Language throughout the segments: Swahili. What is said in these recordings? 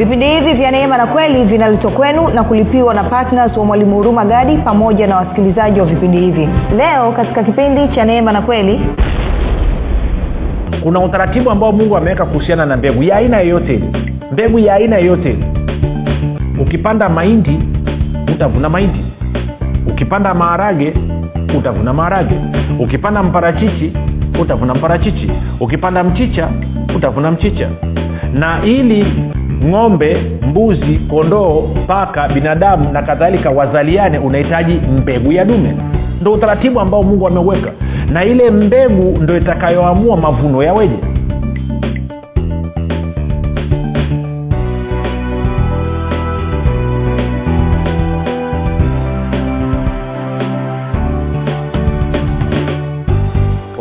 vipindi hivi vya neema na kweli vinaletwa kwenu na kulipiwa na ptns wa mwalimu huruma gadi pamoja na wasikilizaji wa vipindi hivi. Leo katika kipindi cha neema na kweli kuna utaratibu ambao mungu ameweka kuhusiana na mbegu ya aina yoyote. Mbegu ya aina yoyote. Ukipanda mahindi utavuna mahindi. Ukipanda maharage utavuna maharage. Ukipanda mparachichi utavuna mparachichi. Ukipanda mchicha utavuna mchicha. Na ili ng'ombe mbuzi kondoo paka binadamu na kadhalika wazaliane unahitaji mbegu ya dume. Ndo utaratibu ambao mungu ameuweka. Na ile mbegu ndo itakayoamua mavuno yaweje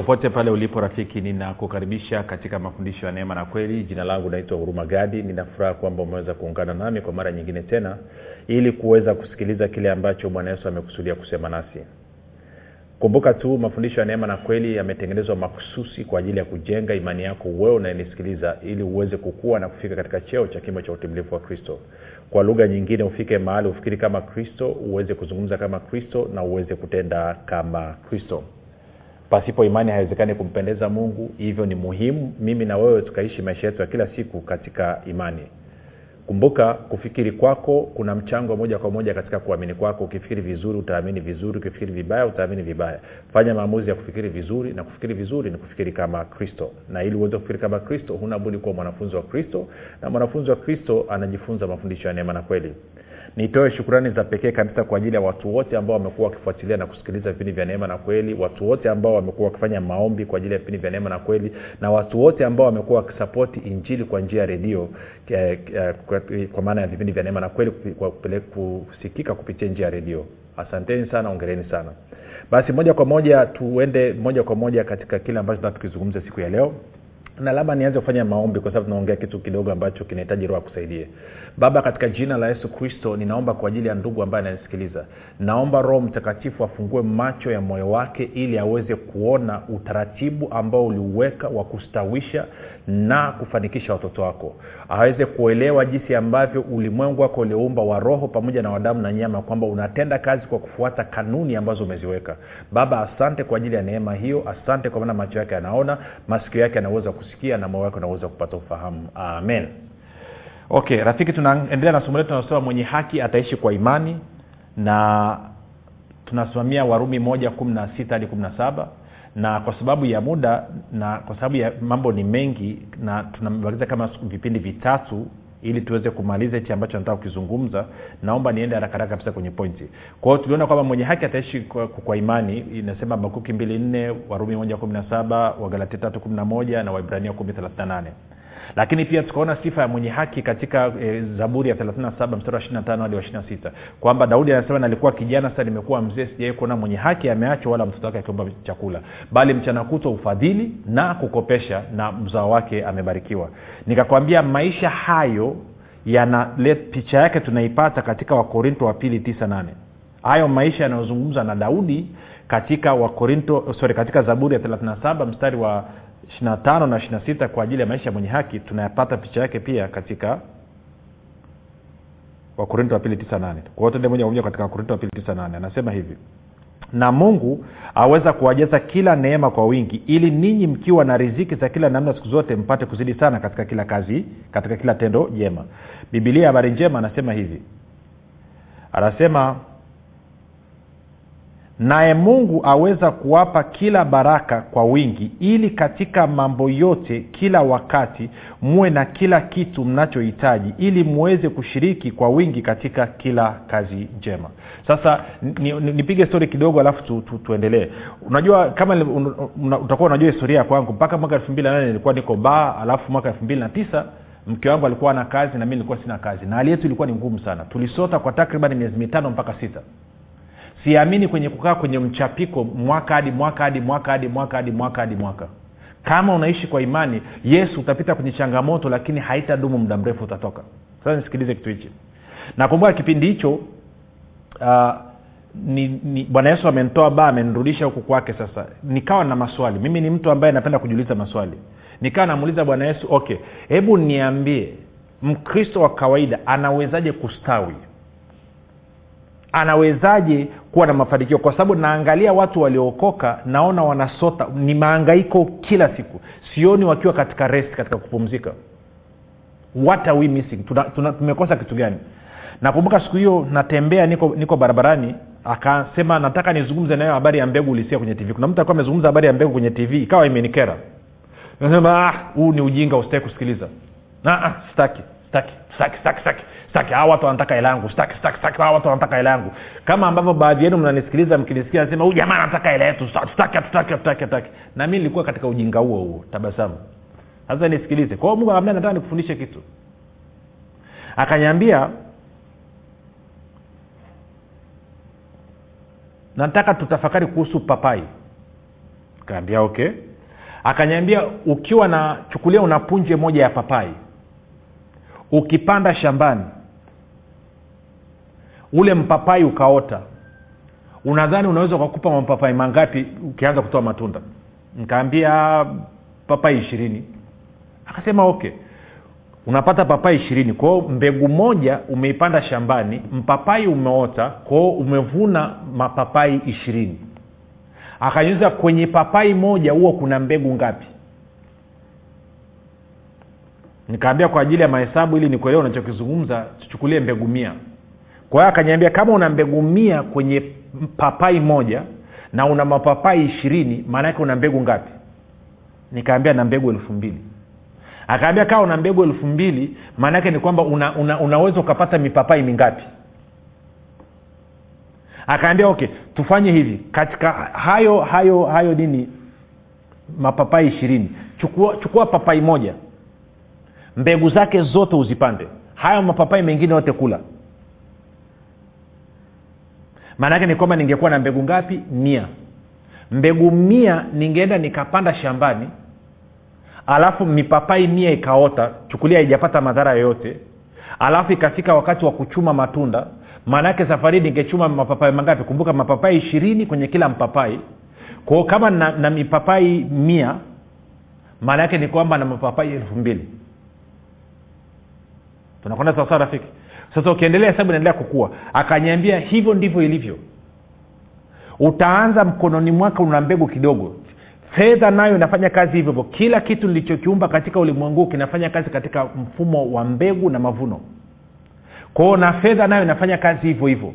popote pale ulipo rafiki ninakukaribisha katika mafundisho ya neema na kweli. Jina langu naitwa huruma gadi. Ninafuraha kwamba umeweza kuungana nami kwa mara nyingine tena ili kuweza kusikiliza kile ambacho bwana yesu amekusudia kusema nasi. Kumbuka tu mafundisho ya neema na kweli yametengenezwa mahususi kwa ajili ya kujenga imani yako wewe unayenisikiliza ili uweze kukua na kufika katika cheo cha kimo cha utimilifu wa kristo. Kwa lugha nyingine ufike mahali ufikiri kama kristo uweze kuzungumza kama kristo na uweze kutenda kama kristo pasipo imani haiwezekani kumpendeza mungu hivyo ni muhimu mimi na wewe tukaishi maisha yetu ya kila siku katika imani. Kumbuka kufikiri kwako kuna mchango moja kwa moja katika kuamini kwako. Ukifikiri vizuri utaamini vizuri. Ukifikiri vibaya utaamini vibaya. Fanya maamuzi ya kufikiri vizuri na kufikiri vizuri ni kufikiri kama kristo. Na ili uweze kufikiri kama kristo huna budi kuwa mwanafunzi wa kristo na mwanafunzi wa kristo anajifunza mafundisho ya neema na kweli nitoe shukurani za pekee kabisa kwa ajili ya watu wote ambao wamekuwa wakifuatilia na kusikiliza vipindi vya neema na kweli watu wote ambao wamekuwa wakifanya maombi kwa ajili ya vipindi vya neema na kweli na watu wote ambao wamekuwa wakisapoti injili kwa njia ya redio eh, eh, kwa, kwa maana ya vipindi vya neema na kweli kusikika kupitia njia ya redio. Asanteni sana ongereni sana. Basi moja kwa moja tuende moja kwa moja katika kile ambacho tunaa tukizungumza siku ya leo na labda nianze kufanya maombi kwa sababu tunaongea kitu kidogo ambacho kinahitaji roho akusaidie. Baba katika jina la yesu kristo ninaomba kwa ajili ya ndugu ambaye ananisikiliza. Naomba roho mtakatifu afungue macho ya moyo wake ili aweze kuona utaratibu ambao uliuweka wa kustawisha na kufanikisha watoto wako. Aweze kuelewa jinsi ambavyo ulimwengu wako ulioumba wa roho pamoja na wadamu na nyama kwamba unatenda kazi kwa kufuata kanuni ambazo umeziweka. Baba asante kwa ajili ya neema hiyo. Asante kwa maana macho yake yanaona masikio yake yanaweza kusikia na moyo wake unaweza kupata ufahamu. Amen. Okay rafiki tunaendelea na somo letu tunasema mwenye haki ataishi kwa imani na tunasimamia warumi moja kumi na sita hadi kumi na saba. Na kwa sababu ya muda na kwa sababu ya mambo ni mengi na tunabakiza kama vipindi vitatu ili tuweze kumaliza hichi ambacho nataka kukizungumza naomba niende harakaraka kabisa kwenye pointi. Kwa hiyo tuliona kwamba mwenye haki ataishi kwa, kwa imani inasema makuki mbili nne warumi moja kumi na saba wagalatia tatu kumi na moja na waibrania kumi thelathini na nane lakini pia tukaona sifa ya mwenye haki katika e, zaburi ya 37 mstari wa 25 hadi wa 26 kwamba daudi anasema nalikuwa kijana sasa nimekuwa mzee sijawai kuona mwenye haki ameachwa wala mtoto wake akiomba chakula. Bali mchana kutwa ufadhili na kukopesha na mzao wake amebarikiwa. Nikakwambia maisha hayo yana picha yake tunaipata katika wakorinto wa pili 98 hayo maisha yanayozungumza na daudi katika wakorinto sorry katika zaburi ya 37 mstari wa 25 na 26 kwa ajili ya maisha mwenye haki tunayapata picha yake pia katika wakorinto wa pili 98 nane. Hiyo tende moja kwa moja katika wakorinto wa pili 98 anasema hivi na mungu aweza kuwajaza kila neema kwa wingi ili ninyi mkiwa na riziki za kila namna siku zote mpate kuzidi sana katika kila kazi katika kila tendo jema. Bibilia habari njema anasema hivi anasema naye mungu aweza kuwapa kila baraka kwa wingi ili katika mambo yote kila wakati muwe na kila kitu mnachohitaji ili muweze kushiriki kwa wingi katika kila kazi njema. Sasa nipige ni, ni stori kidogo alafu tu, tu, tuendelee. Unajua kama un, utakuwa unajua historia ya kwangu mpaka mwaka elfu mbili na nane nilikuwa niko baa alafu mwaka elfu mbili na tisa mke wangu alikuwa na kazi na mi nilikuwa sina kazi. Na hali yetu ilikuwa ni ngumu sana. Tulisota kwa takriban miezi mitano mpaka sita siamini kwenye kukaa kwenye mchapiko mwaka hadi mwaka hadi mwaka hadi mwaka hadi mwaka hadi mwaka. Kama unaishi kwa imani yesu utapita kwenye changamoto lakini haitadumu muda mrefu utatoka. Sasa nisikilize kitu hichi. Nakumbuka kipindi hicho uh, ni, ni bwana yesu amentoa baa amenirudisha huku kwake sasa. Nikawa na maswali. Mimi ni mtu ambaye napenda kujiuliza maswali. Nikawa namuuliza bwana yesu okay hebu niambie mkristo wa kawaida anawezaje kustawi? Anawezaje kuwa na mafanikio. Kwa sababu naangalia watu waliookoka naona wanasota. Ni maangaiko kila siku. Sioni wakiwa katika rest katika kupumzika. What are we missing? Tuna, tuna, tumekosa kitu gani? Nakumbuka siku hiyo natembea niko niko barabarani. Akasema nataka nizungumze nayo habari ya mbegu ulisia kwenye tv kuna mtu alikuwa amezungumza habari ya mbegu kwenye tv ikawa imenikera. Nasema huu ni ujinga usitaki kusikiliza. Ah, sitaki sitaki staki staki staki staki hawa watu wanataka hela yangu. Staki staki staki hawa watu wanataka hela yangu. Kama ambavyo baadhi yenu mnanisikiliza mkinisikia nasema huyu jamaa anataka hela yetu. Tutaki tutaki tutaki tutaki na mi nilikuwa katika ujinga huo huo tabasamu. Sasa nisikilize. Kwao mungu akamwambia nataka nikufundishe kitu. Akanyambia nataka tutafakari kuhusu papai. Kaambia okay. Akanyambia ukiwa na chukulia una punje moja ya papai ukipanda shambani ule mpapai ukaota unadhani unaweza ukakupa mapapai mangapi ukianza kutoa matunda? Nkaambia papai ishirini. Akasema okay. Unapata papai ishirini. Kwao mbegu moja umeipanda shambani mpapai umeota kwao umevuna mapapai ishirini. Akanyuza kwenye papai moja huo kuna mbegu ngapi nikaambia kwa ajili ya mahesabu ili nikuelewa unachokizungumza tuchukulie mbegu mia. Kwa hiyo akaniambia kama una mbegu mia kwenye papai moja na una mapapai ishirini maanaake una mbegu ngapi? Nikaambia na mbegu elfu mbili. Akaambia kaa una mbegu elfu mbili maanaake ni kwamba una, una, unaweza ukapata mipapai mingapi? Akaambia okay tufanye hivi. Katika hayo hayo hayo nini? Mapapai ishirini. Chukua, chukua papai moja mbegu zake zote uzipande. Hayo mapapai mengine yote kula. Maana yake ni kwamba ningekuwa na mbegu ngapi? Mia. Mbegu mia ningeenda nikapanda shambani alafu mipapai mia ikaota chukulia haijapata madhara yoyote alafu ikafika wakati wa kuchuma matunda maanaake safari ningechuma mapapai mangapi? Kumbuka mapapai ishirini kwenye kila mpapai. Kwao kama na, na mipapai mia maana yake ni kwamba na mapapai elfu mbili tunakwenda sawasawa rafiki? Sasa ukiendelea hesabu inaendelea kukua. Akanyambia hivyo ndivyo ilivyo. Utaanza mkononi mwake una mbegu kidogo. Fedha nayo inafanya kazi hivyo hivyo. Kila kitu nilichokiumba katika ulimwengu kinafanya kazi katika mfumo wa mbegu na mavuno. Kwao na fedha nayo inafanya kazi hivyo hivyo.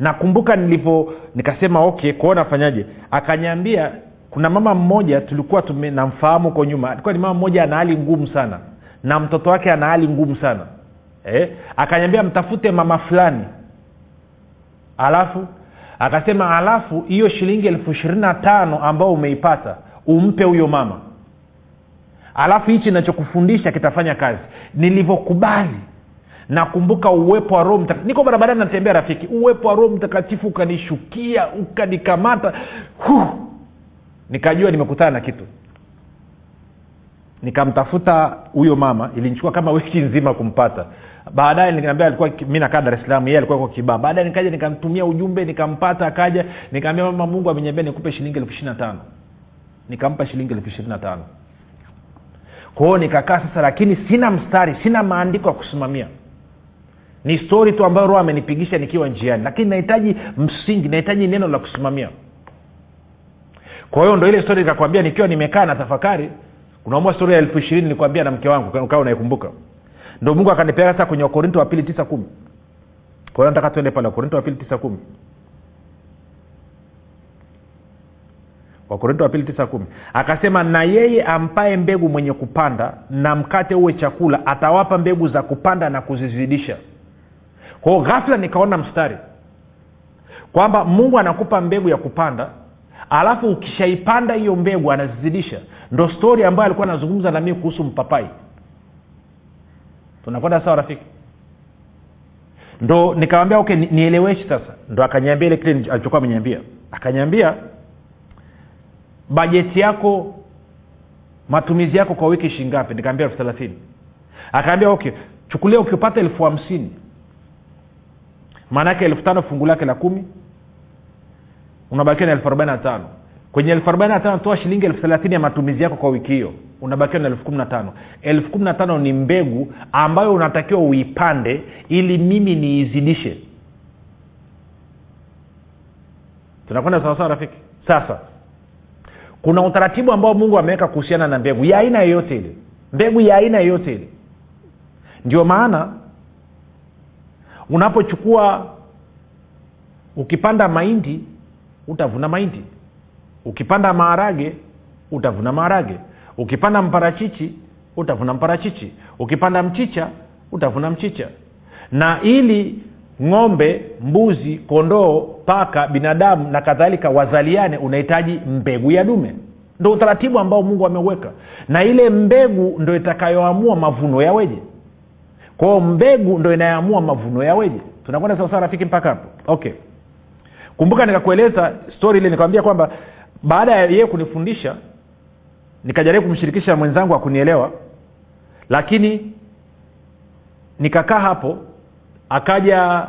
Nakumbuka nilivyo nikasema okay kwao nafanyaje? Akanyambia kuna mama mmoja tulikuwa namfahamu huko nyuma. Alikuwa ni mama mmoja ana hali ngumu sana. Na mtoto wake ana hali ngumu sana eh? akanyambia mtafute mama fulani. Alafu akasema alafu hiyo shilingi elfu ishirini na tano ambao umeipata umpe huyo mama. Alafu hichi nachokufundisha kitafanya kazi. Nilivyokubali. Nakumbuka uwepo wa roho mtakatifu. Niko barabarani natembea rafiki. Uwepo wa roho mtakatifu ukanishukia ukanikamata. Nikajua nimekutana na kitu. Nikamtafuta huyo mama. Ilinichukua kama wiki nzima kumpata baadaye nikaambia alikuwa mi nakaa dar salaam yeye alikuwa kibaa baadaye nikaja nikamtumia ujumbe nikampata akaja nikaambia mama mungu amenyambia nikupe shilingi elfu ishiri na tano. Nikampa shilingi elfu ishiri na tano. Kwao nikakaa sasa lakini sina mstari sina maandiko ya kusimamia. Ni stori tu ambayo roho amenipigisha nikiwa njiani lakini nahitaji msingi nahitaji neno la kusimamia. Kwa hiyo ndo ile stori nikakwambia nikiwa nimekaa na tafakari unaamua stori ya elfu ishirini nilikwambia na mke wangu kaa unaikumbuka ndo mungu akanipeleka sasa kwenye wakorinto wa pili tisa kumi. Kwa nataka tuende pale wakorinto wa pili tisa kumi. Wakorinto wa pili tisa kumi. Akasema na yeye ampaye mbegu mwenye kupanda na mkate uwe chakula atawapa mbegu za kupanda na kuzizidisha. Kwao ghafla nikaona mstari kwamba mungu anakupa mbegu ya kupanda alafu ukishaipanda hiyo mbegu anazizidisha. Ndo stori ambayo alikuwa anazungumza na mii kuhusu mpapai tunakwenda sawa rafiki? Ndo nikamwambia okay nieleweshi sasa. Ndo akanyambia ile kile alichokuwa amenyambia akanyambia bajeti yako matumizi yako kwa wiki shingapi nikaambia elfu thelathini. Akaambia okay chukulia ukipata elfu hamsini maana yake elfu tano fungu lake la kumi unabakia na elfu arobaini na tano kwenye elfu arobaini na tano toa shilingi elfu thelathini ya matumizi yako kwa wiki hiyo. Unabakiwa na elfu kumi na tano. Elfu kumi na tano ni mbegu ambayo unatakiwa uipande ili mimi niizidishe. Tunakwenda sawasawa rafiki? Sasa kuna utaratibu ambao mungu ameweka kuhusiana na mbegu. Ya aina yeyote ile. Mbegu ya aina yeyote ile. Ndio maana unapochukua ukipanda mahindi utavuna mahindi ukipanda maharage utavuna maharage. Ukipanda mparachichi utavuna mparachichi. Ukipanda mchicha utavuna mchicha. Na ili ng'ombe mbuzi kondoo paka binadamu na kadhalika wazaliane unahitaji mbegu ya dume. Ndo utaratibu ambao mungu ameuweka. Na ile mbegu ndo itakayoamua mavuno yaweje. Kwao mbegu ndo inayoamua mavuno yaweje. Tunakwenda sawasawa rafiki mpaka hapo? Okay. Kumbuka nikakueleza stori ile nikawambia kwamba baada ya yeye kunifundisha nikajaribu kumshirikisha mwenzangu akunielewa lakini nikakaa hapo akaja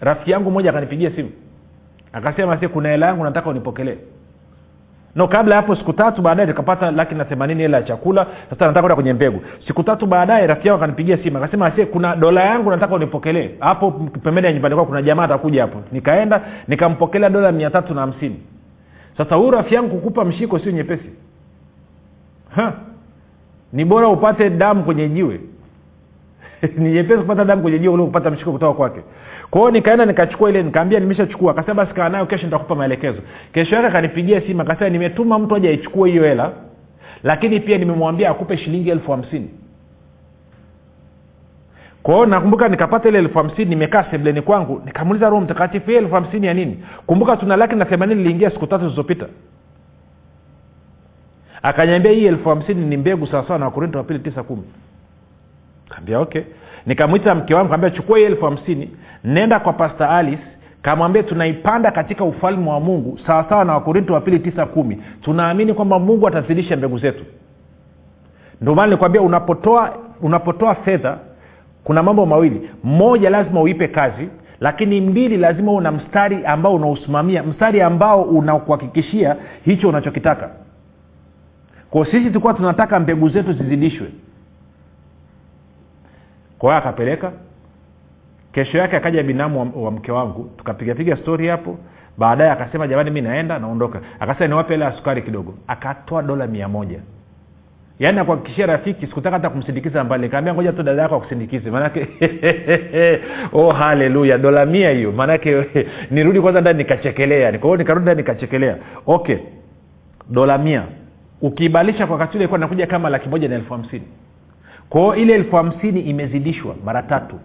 rafiki yangu mmoja akanipigia simu. Akasema si kuna hela yangu nataka unipokelee. No kabla hapo siku tatu baadaye nikapata laki na themanini hela ya chakula sasa nataka kwenda kwenye mbegu. Siku tatu baadaye rafiki yangu akanipigia simu akasema asie kuna dola yangu nataka unipokelee. Hapo pembeni ya nyumbani kwao kuna jamaa atakuja hapo. Nikaenda nikampokelea dola mia tatu na hamsini sasa huu rafiki yangu kukupa mshiko sio nyepesi. Ni bora upate damu kwenye jiwe. Ni nyepesi kupata damu kwenye jiwe kupata mshiko kutoka kwake. Kwao nikaenda nikachukua ile nikaambia nimeshachukua. Akasema basi kaa nayo kesho nitakupa maelekezo. Kesho yake akanipigia simu akasema nimetuma mtu aje aichukue hiyo hela lakini pia nimemwambia akupe shilingi elfu hamsini kwao nakumbuka nikapata ile elfu hamsini nimekaa sebleni kwangu nikamuuliza roho mtakatifu elfu hamsini ya nini? Kumbuka tuna laki na themanini liingia siku tatu zilizopita. Akanyambia hii elfu hamsini ni mbegu sawasawa na wakorinto wa pili tisa kumi. Kaambia okay. Nikamwita mke wangu kaambia chukua hii elfu hamsini nenda kwa pastor alice kamwambia tunaipanda katika ufalme wa mungu sawasawa na wakorinto wa pili tisa kumi. Tunaamini kwamba mungu atazidisha mbegu zetu. Ndio maana nikwambia unapotoa unapotoa fedha kuna mambo mawili. Moja lazima uipe kazi lakini mbili lazima una mstari ambao unausimamia mstari ambao unakuhakikishia hicho unachokitaka. Kwa sisi tulikuwa tunataka mbegu zetu zizidishwe. Kwa akapeleka. Kesho yake akaja binamu wa, wa mke wangu tukapigapiga stori hapo. Baadaye akasema jamani mi naenda naondoka. Akasema niwape hela ya sukari kidogo. Akatoa dola mia moja yaani akuhakikishia rafiki sikutaka hata kumsindikiza mbali. Kaambia ngoja tu dada yako akusindikize. Maanake oh haleluya. Dola mia hiyo. Maanake nirudi kwanza ndani nikachekelea. Kwa hiyo nikarudi ndani nikachekelea. Okay. Dola mia. Ukiibalisha kwa wakati ule ilikuwa nakuja kama laki moja na elfu hamsini. Kwao ile elfu hamsini imezidishwa mara tatu.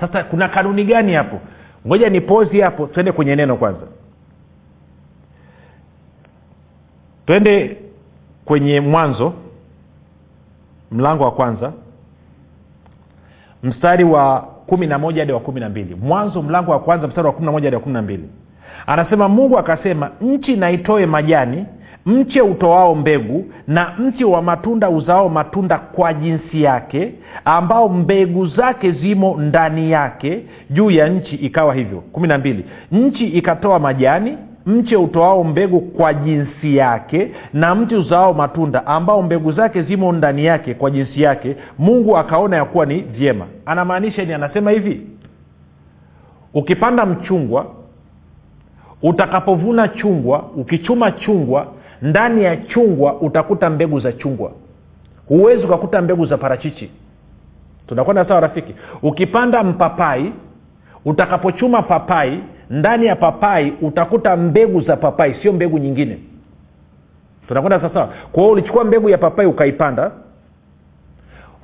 Sasa kuna kanuni gani hapo? Ngoja ni pozi hapo twende kwenye neno kwanza. Twende kwenye mwanzo mlango wa kwanza. Mstari wa kumi na moja hadi wa kumi na mbili. Mwanzo mlango wa kwanza mstari wa kumi na moja hadi wa kumi na mbili. Anasema mungu akasema nchi naitoe majani mche utoao mbegu na mti wa matunda uzao matunda kwa jinsi yake ambao mbegu zake zimo ndani yake juu ya nchi ikawa hivyo. Kumi na mbili. Nchi ikatoa majani mche utoao mbegu kwa jinsi yake na mti uzaao matunda ambao mbegu zake zimo ndani yake kwa jinsi yake mungu akaona ya kuwa ni vyema. Anamaanisha ni anasema hivi ukipanda mchungwa utakapovuna chungwa ukichuma chungwa ndani ya chungwa utakuta mbegu za chungwa. Huwezi ukakuta mbegu za parachichi. Tunakwenda sawa rafiki? Ukipanda mpapai utakapochuma papai ndani ya papai utakuta mbegu za papai sio mbegu nyingine. Tunakwenda sawasawa kwa hiyo ulichukua mbegu ya papai ukaipanda.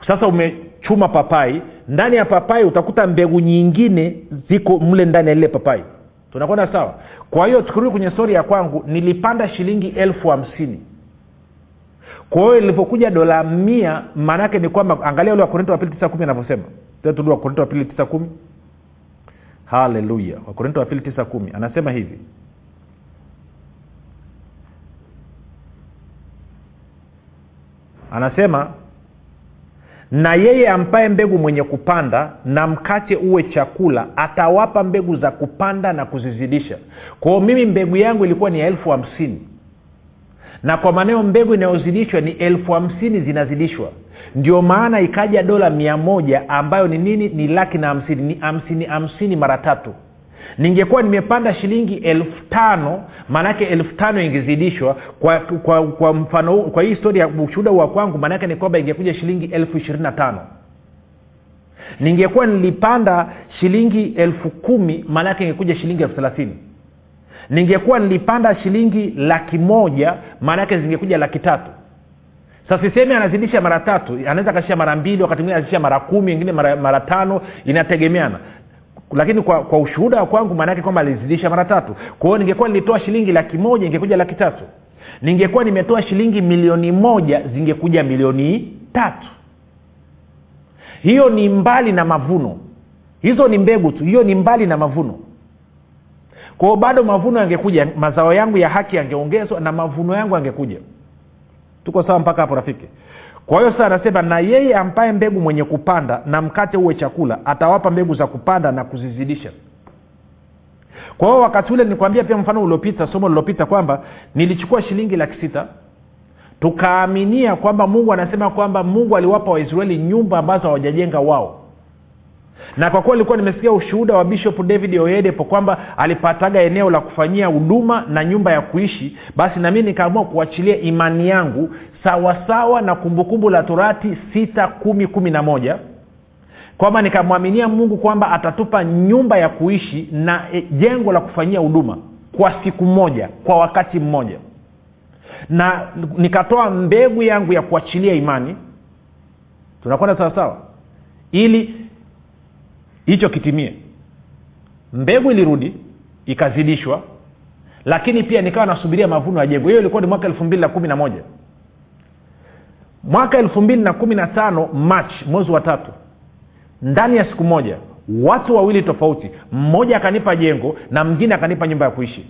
Sasa umechuma papai. Ndani ya papai utakuta mbegu nyingine ziko mle ndani ya lile papai. Tunakwenda sawa? Kwa hiyo tukirudi kwenye stori ya kwangu nilipanda shilingi elfu hamsini. Kwa hiyo ilipokuja dola mia maanaake ni kwamba angalia ule wakorinto wa pili tisa kumi anavyosema. Turudi wakorinto wa pili tisa kumi haleluya wakorinto wa pili tisa kumi. Anasema hivi. Anasema na yeye ampaye mbegu mwenye kupanda na mkate uwe chakula atawapa mbegu za kupanda na kuzizidisha. Kwao mimi mbegu yangu ilikuwa ni ya elfu hamsini na kwa maneo mbegu inayozidishwa ni elfu hamsini zinazidishwa. Ndio maana ikaja dola mia moja ambayo ni nini? Ni laki na hamsini ni hamsini hamsini mara tatu. Ningekuwa nimepanda shilingi elfu tano maanaake elfu tano ingezidishwa. Kwa kwa kwa mfano kwa hii historia ushuhuda wa kwangu maanaake ni kwamba ingekuja shilingi elfu ishirini na tano. Ningekuwa nilipanda shilingi elfu kumi maanaake ingekuja shilingi elfu thelathini ningekuwa nilipanda shilingi laki moja maana yake zingekuja laki tatu. Sasa sisemi anazidisha mara tatu anaweza akazidisha mara mbili wakati mwingine anazidisha mara kumi wengine mara, mara tano inategemeana. Lakini kwa, kwa ushuhuda wa kwangu maanaake kwamba alizidisha mara tatu. Kwa hiyo ningekuwa nilitoa shilingi laki moja ingekuja laki tatu. Ningekuwa nimetoa shilingi milioni moja zingekuja milioni tatu. Hiyo ni mbali na mavuno. Hizo ni mbegu tu. Hiyo ni mbali na mavuno kwao bado mavuno yangekuja mazao yangu ya haki yangeongezwa na mavuno yangu yangekuja. Tuko sawa mpaka hapo rafiki? Kwa hiyo sasa anasema na yeye ampaye mbegu mwenye kupanda na mkate uwe chakula atawapa mbegu za kupanda na kuzizidisha. Kwa hiyo wakati ule nikuambia pia mfano uliopita somo lilopita kwamba nilichukua shilingi laki sita. Tukaaminia kwamba mungu anasema kwamba mungu aliwapa waisraeli nyumba ambazo hawajajenga wao na kwa kuwa nilikuwa nimesikia ushuhuda wa bishop david oyedepo kwamba alipataga eneo la kufanyia huduma na nyumba ya kuishi basi nami nikaamua kuachilia imani yangu sawasawa na kumbukumbu la torati sita kumi kumi na moja kwamba nikamwaminia mungu kwamba atatupa nyumba ya kuishi na e, jengo la kufanyia huduma kwa siku moja kwa wakati mmoja. Na nikatoa mbegu yangu ya kuachilia imani. Tunakwenda sawasawa ili hicho kitimie. Mbegu ilirudi ikazidishwa lakini pia nikawa nasubiria mavuno ya jengo hiyo ilikuwa ni mwaka elfu mbili na kumi na moja. Mwaka elfu mbili na kumi na tano march mwezi wa tatu ndani ya siku moja watu wawili tofauti mmoja akanipa jengo na mwingine akanipa nyumba ya kuishi.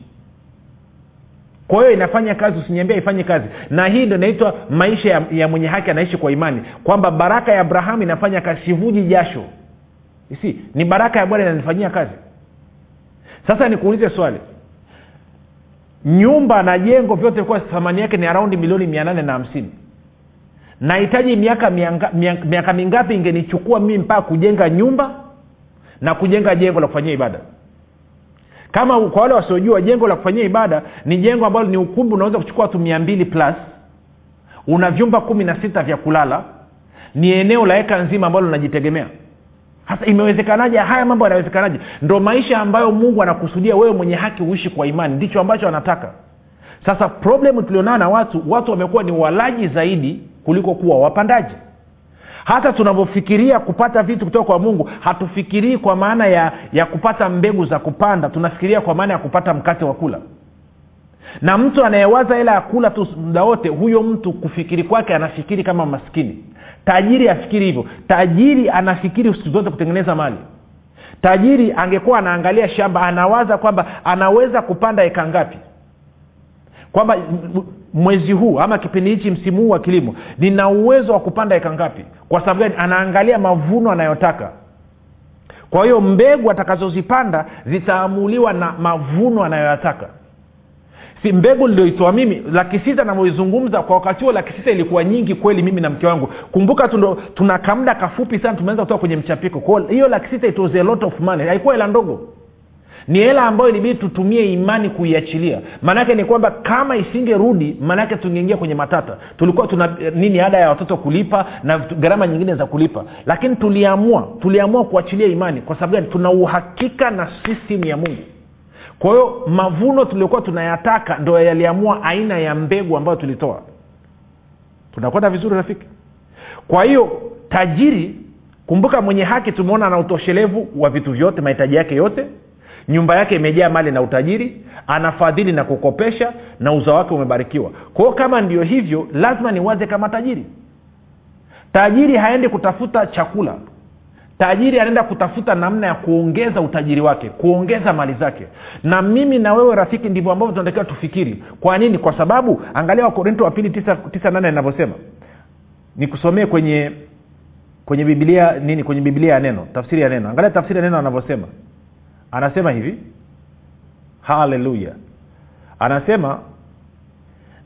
Kwa hiyo inafanya kazi usiniambia ifanye kazi. Na hii ndo inaitwa maisha ya, ya mwenye haki anaishi kwa imani kwamba baraka ya abrahamu inafanya kazi sivuji jasho si ni baraka ya bwana inanifanyia kazi. Sasa nikuulize swali. Nyumba na jengo vyote kuwa thamani yake ni araundi milioni mia nane na hamsini. Nahitaji miaka miaka, mingapi ingenichukua mimi mpaka kujenga nyumba na kujenga jengo la kufanyia ibada? Kama kwa wale wasiojua jengo la kufanyia ibada ni jengo ambalo ni ukumbi unaweza kuchukua watu mia mbili plus. Una vyumba kumi na sita vya kulala. Ni eneo la eka nzima ambalo linajitegemea sasa imewezekanaje? Haya mambo yanawezekanaje? Ndo maisha ambayo mungu anakusudia wewe mwenye haki uishi kwa imani. Ndicho ambacho anataka. Sasa problemu tulionao na watu watu wamekuwa ni walaji zaidi kuliko kuwa wapandaji. Hata tunavyofikiria kupata vitu kutoka kwa mungu hatufikirii kwa maana ya ya kupata mbegu za kupanda. Tunafikiria kwa maana ya kupata mkate wa kula. Na mtu anayewaza hela ya kula tu muda wote huyo mtu kufikiri kwake anafikiri kama maskini tajiri afikiri hivyo. Tajiri anafikiri siku zote kutengeneza mali. Tajiri angekuwa anaangalia shamba anawaza kwamba anaweza kupanda eka ngapi. Kwamba mwezi huu ama kipindi hichi msimu huu wa kilimo nina uwezo wa kupanda eka ngapi? Kwa sababu gani? Anaangalia mavuno anayotaka. Kwa hiyo mbegu atakazozipanda zitaamuliwa na mavuno anayoyataka si mbegu nilioitoa mimi laki sita navyoizungumza kwa wakati huo laki sita ilikuwa nyingi kweli mimi na mke wangu. Kumbuka tundo, tuna kamda kafupi sana tumeanza kutoka kwenye mchapiko. Hiyo laki sita it was a lot of money. Haikuwa hela ndogo. Ni hela ambayo ilibidi tutumie imani kuiachilia. Maanaake ni kwamba kama isingerudi maanaake tungeingia kwenye matata. Tulikuwa tuna nini ada ya watoto kulipa na gharama nyingine za kulipa. Lakini tuliamua tuliamua kuachilia imani. Kwa sababu gani? Tuna uhakika na system ya mungu kwa hiyo mavuno tuliokuwa tunayataka ndo yaliamua aina ya mbegu ambayo tulitoa. Tunakwenda vizuri rafiki? Kwa hiyo tajiri kumbuka mwenye haki tumeona ana utoshelevu wa vitu vyote mahitaji yake yote. Nyumba yake imejaa mali na utajiri anafadhili na kukopesha na uzao wake umebarikiwa. Kwa hiyo kama ndio hivyo lazima niwaze kama tajiri. Tajiri haendi kutafuta chakula tajiri anaenda kutafuta namna ya kuongeza utajiri wake kuongeza mali zake. Na mimi na wewe rafiki ndivyo ambavyo tunatakiwa tufikiri. Kwa nini? Kwa sababu angalia wakorinto wa pili tisa, nane inavyosema. Nikusomee kwenye kwenye biblia nini? Kwenye biblia ya neno tafsiri ya neno. Angalia tafsiri ya neno anavyosema. Anasema hivi. Haleluya anasema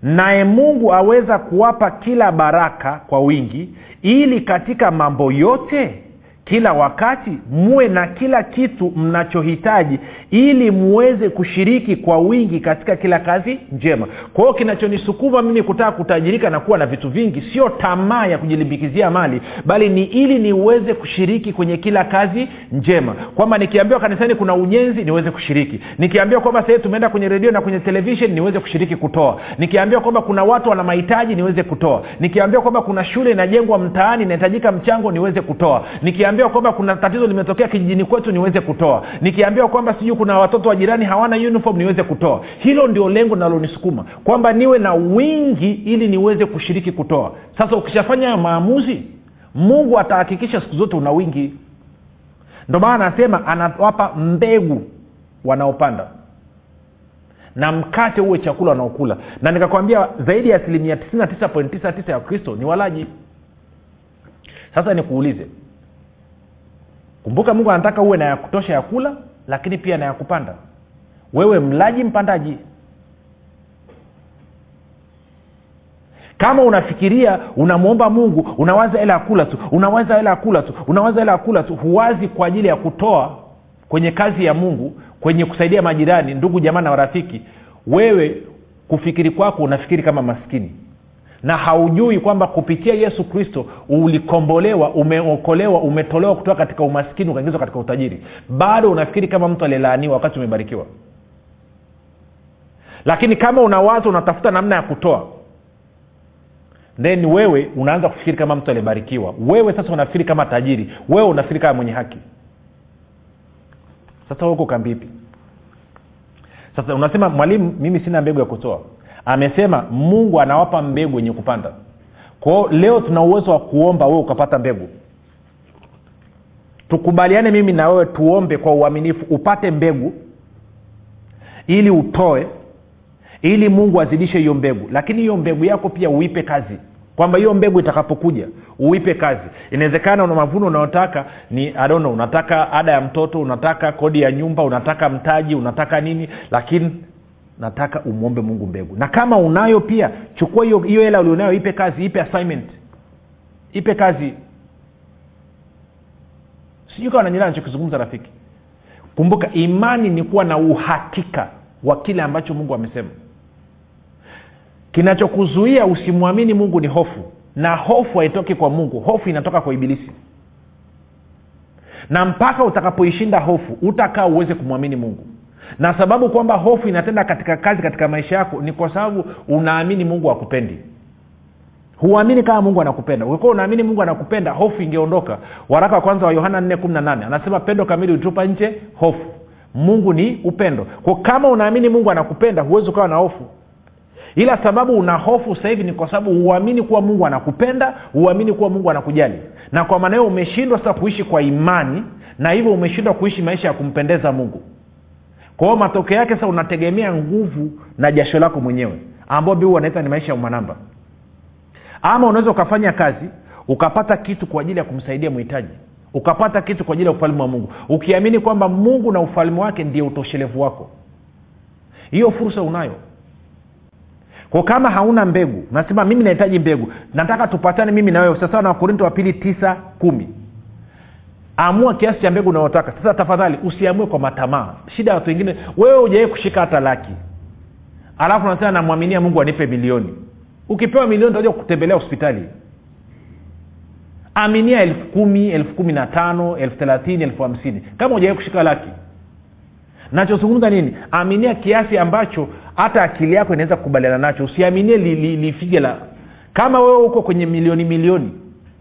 naye mungu aweza kuwapa kila baraka kwa wingi ili katika mambo yote kila wakati muwe na kila kitu mnachohitaji ili muweze kushiriki kwa wingi katika kila kazi njema. Kwa hiyo kinachonisukuma mimi kutaka kutajirika na kuwa na vitu vingi sio tamaa ya kujilimbikizia mali bali ni ili niweze kushiriki kwenye kila kazi njema. Kwamba nikiambiwa kanisani kuna ujenzi niweze kushiriki. Nikiambiwa kwamba sahii tumeenda kwenye redio na kwenye televishen niweze kushiriki kutoa. Nikiambiwa kwamba kuna watu wana mahitaji niweze kutoa. Nikiambiwa kwamba kuna shule inajengwa mtaani inahitajika mchango niweze kutoa. Nikiambiwa kwamba kuna tatizo limetokea kijijini kwetu niweze kutoa. Nikiambiwa kwamba sijui kuna watoto wa jirani hawana uniform niweze kutoa. Hilo ndio lengo linalonisukuma kwamba niwe na wingi ili niweze kushiriki kutoa. Sasa ukishafanya hayo maamuzi mungu atahakikisha siku zote una wingi. Ndio maana anasema anawapa mbegu wanaopanda na mkate uwe chakula wanaokula. Na nikakwambia zaidi ya asilimia 99.99 ya kristo ni walaji. Sasa nikuulize kumbuka mungu anataka uwe na ya kutosha ya kula lakini pia na ya kupanda. Wewe mlaji mpandaji. Kama unafikiria unamwomba mungu unawaza hela ya kula tu unawaza hela ya kula tu unawaza hela ya kula tu huwazi kwa ajili ya kutoa kwenye kazi ya mungu kwenye kusaidia majirani ndugu jamaa na warafiki wewe kufikiri kwako unafikiri kama maskini na haujui kwamba kupitia yesu kristo ulikombolewa umeokolewa umetolewa kutoka katika umaskini ukaingizwa katika utajiri. Bado unafikiri kama mtu aliyelaaniwa wakati umebarikiwa. Lakini kama una wazo unatafuta namna ya kutoa then wewe unaanza kufikiri kama mtu aliyebarikiwa. Wewe sasa unafikiri kama tajiri. Wewe unafikiri kama mwenye haki. Sasa huko kambipi? Sasa unasema mwalimu mimi sina mbegu ya kutoa amesema mungu anawapa mbegu wenye kupanda. Kwao leo tuna uwezo wa kuomba wewe ukapata mbegu. Tukubaliane mimi na wewe tuombe kwa uaminifu upate mbegu ili utoe ili mungu azidishe hiyo mbegu. Lakini hiyo mbegu yako pia uipe kazi. Kwamba hiyo mbegu itakapokuja uipe kazi. Inawezekana una mavuno unayotaka ni adono unataka ada ya mtoto unataka kodi ya nyumba unataka mtaji unataka nini lakini nataka umwombe mungu mbegu. Na kama unayo pia chukua hiyo hela ulionayo ipe kazi ipe assignment. Ipe kazi. Sijui kawa nanyelea nachokizungumza rafiki. Kumbuka imani ni kuwa na uhakika wa kile ambacho mungu amesema. Kinachokuzuia usimwamini mungu ni hofu. Na hofu haitoki kwa mungu hofu inatoka kwa ibilisi. Na mpaka utakapoishinda hofu utakaa uweze kumwamini mungu na sababu kwamba hofu inatenda katika kazi katika maisha yako ni kwa sababu unaamini mungu akupendi huamini kama mungu anakupenda. Ulikuwa unaamini mungu anakupenda hofu ingeondoka. Waraka wa kwanza wa yohana 418 anasema pendo kamili utupa nje hofu. Mungu ni upendo. Kwa kama unaamini mungu anakupenda huwezi ukawa na hofu. Ila sababu una hofu sasa hivi ni kwa sababu huamini kuwa mungu anakupenda huamini kuwa mungu anakujali. Na kwa maana hiyo umeshindwa sasa kuishi kwa imani na hivyo umeshindwa kuishi maisha ya kumpendeza mungu kwa matokeo yake sasa unategemea nguvu na jasho lako mwenyewe ambao biu wanaita ni maisha ya umanamba. Ama unaweza ukafanya kazi ukapata kitu kwa ajili ya kumsaidia mhitaji ukapata kitu kwa ajili ya ufalme wa mungu. Ukiamini kwamba mungu na ufalme wake ndio utoshelevu wako hiyo fursa unayo. Kwa kama hauna mbegu nasema mimi nahitaji mbegu nataka tupatane mimi na wewe. Sasawa na wakorinto wa pili tisa kumi amua kiasi cha mbegu unaotaka sasa tafadhali usiamue kwa matamaa. Shida ya watu wengine wewe ujawai kushika hata laki. Alafu nasema namwaminia mungu anipe milioni. Ukipewa milioni utaja kutembelea hospitali. Aminia elfu kumi elfu kumi na tano elfu thelathini elfu hamsini. Kama ujawai kushika laki. Nachozungumza nini? Aminia kiasi ambacho hata akili yako inaweza kukubaliana nacho. Usiaminie lifige li, li la. Kama wewe uko kwenye milioni milioni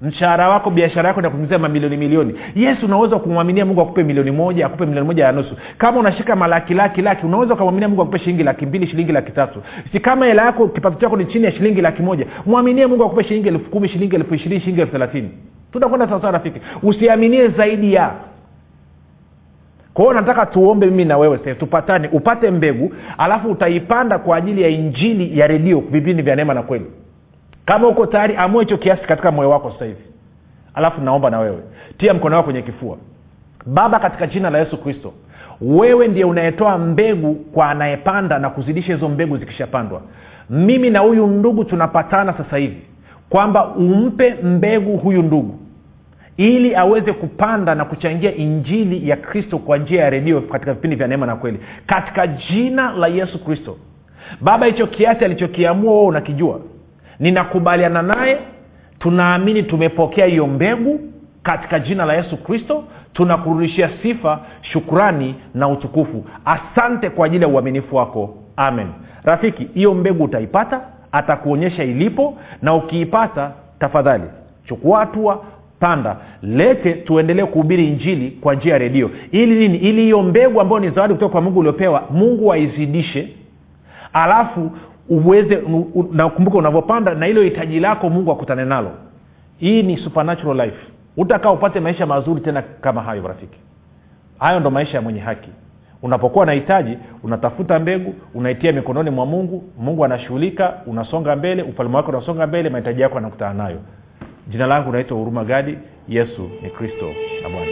mshahara wako biashara yako inakuingizia mamilioni milioni. Yesu unaweza kumwaminia mungu akupe milioni moja akupe milioni moja ya nusu. Kama unashika malaki laki laki unaweza ukamwaminia mungu akupe shilingi laki mbili shilingi laki tatu. Si kama hela yako kipato chako ni chini ya shilingi laki moja. Mwaminie mungu akupe shilingi elfu kumi shilingi elfu ishirini shilingi elfu thelathini. Tutakwenda sawasawa rafiki. Usiaminie zaidi ya. Kwa nataka tuombe mimi na wewe sasa tupatane upate mbegu alafu utaipanda kwa ajili ya injili ya redio vipindi vya neema na kweli kama uko tayari amua hicho kiasi katika moyo wako sasa hivi. Alafu naomba na wewe. Tia mkono wako kwenye kifua. Baba katika jina la yesu kristo wewe ndiye unayetoa mbegu kwa anayepanda na kuzidisha hizo mbegu zikishapandwa. Mimi na huyu ndugu tunapatana sasa hivi kwamba umpe mbegu huyu ndugu ili aweze kupanda na kuchangia injili ya kristo kwa njia ya redio katika vipindi vya neema na kweli. Katika jina la yesu kristo. Baba hicho kiasi alichokiamua wewe unakijua ninakubaliana naye. Tunaamini tumepokea hiyo mbegu katika jina la yesu kristo. Tunakurudishia sifa shukrani na utukufu. Asante kwa ajili ya uaminifu wako. Amen. Rafiki hiyo mbegu utaipata atakuonyesha ilipo na ukiipata tafadhali chukua hatua panda. Lete tuendelee kuhubiri injili kwa njia ya redio. Ili nini? Ili hiyo mbegu ambayo ni zawadi kutoka kwa mungu uliopewa mungu aizidishe. Alafu uweze na kumbuka unavyopanda na hilo hitaji lako mungu akutane nalo. Hii ni supernatural life. Utakaa upate maisha mazuri tena kama hayo rafiki. Hayo ndo maisha ya mwenye haki. Unapokuwa na hitaji unatafuta mbegu unaitia mikononi mwa mungu mungu anashughulika unasonga mbele ufalme wake unasonga mbele mahitaji yako anakutana nayo. Jina langu naitwa huruma gadi yesu ni kristo na bwana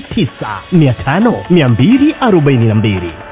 7895242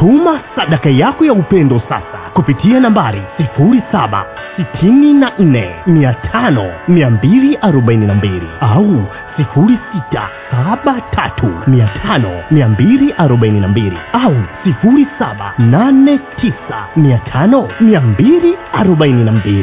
tuma sadaka yako ya upendo sasa kupitia nambari 7645242 au 6735242 au 7895242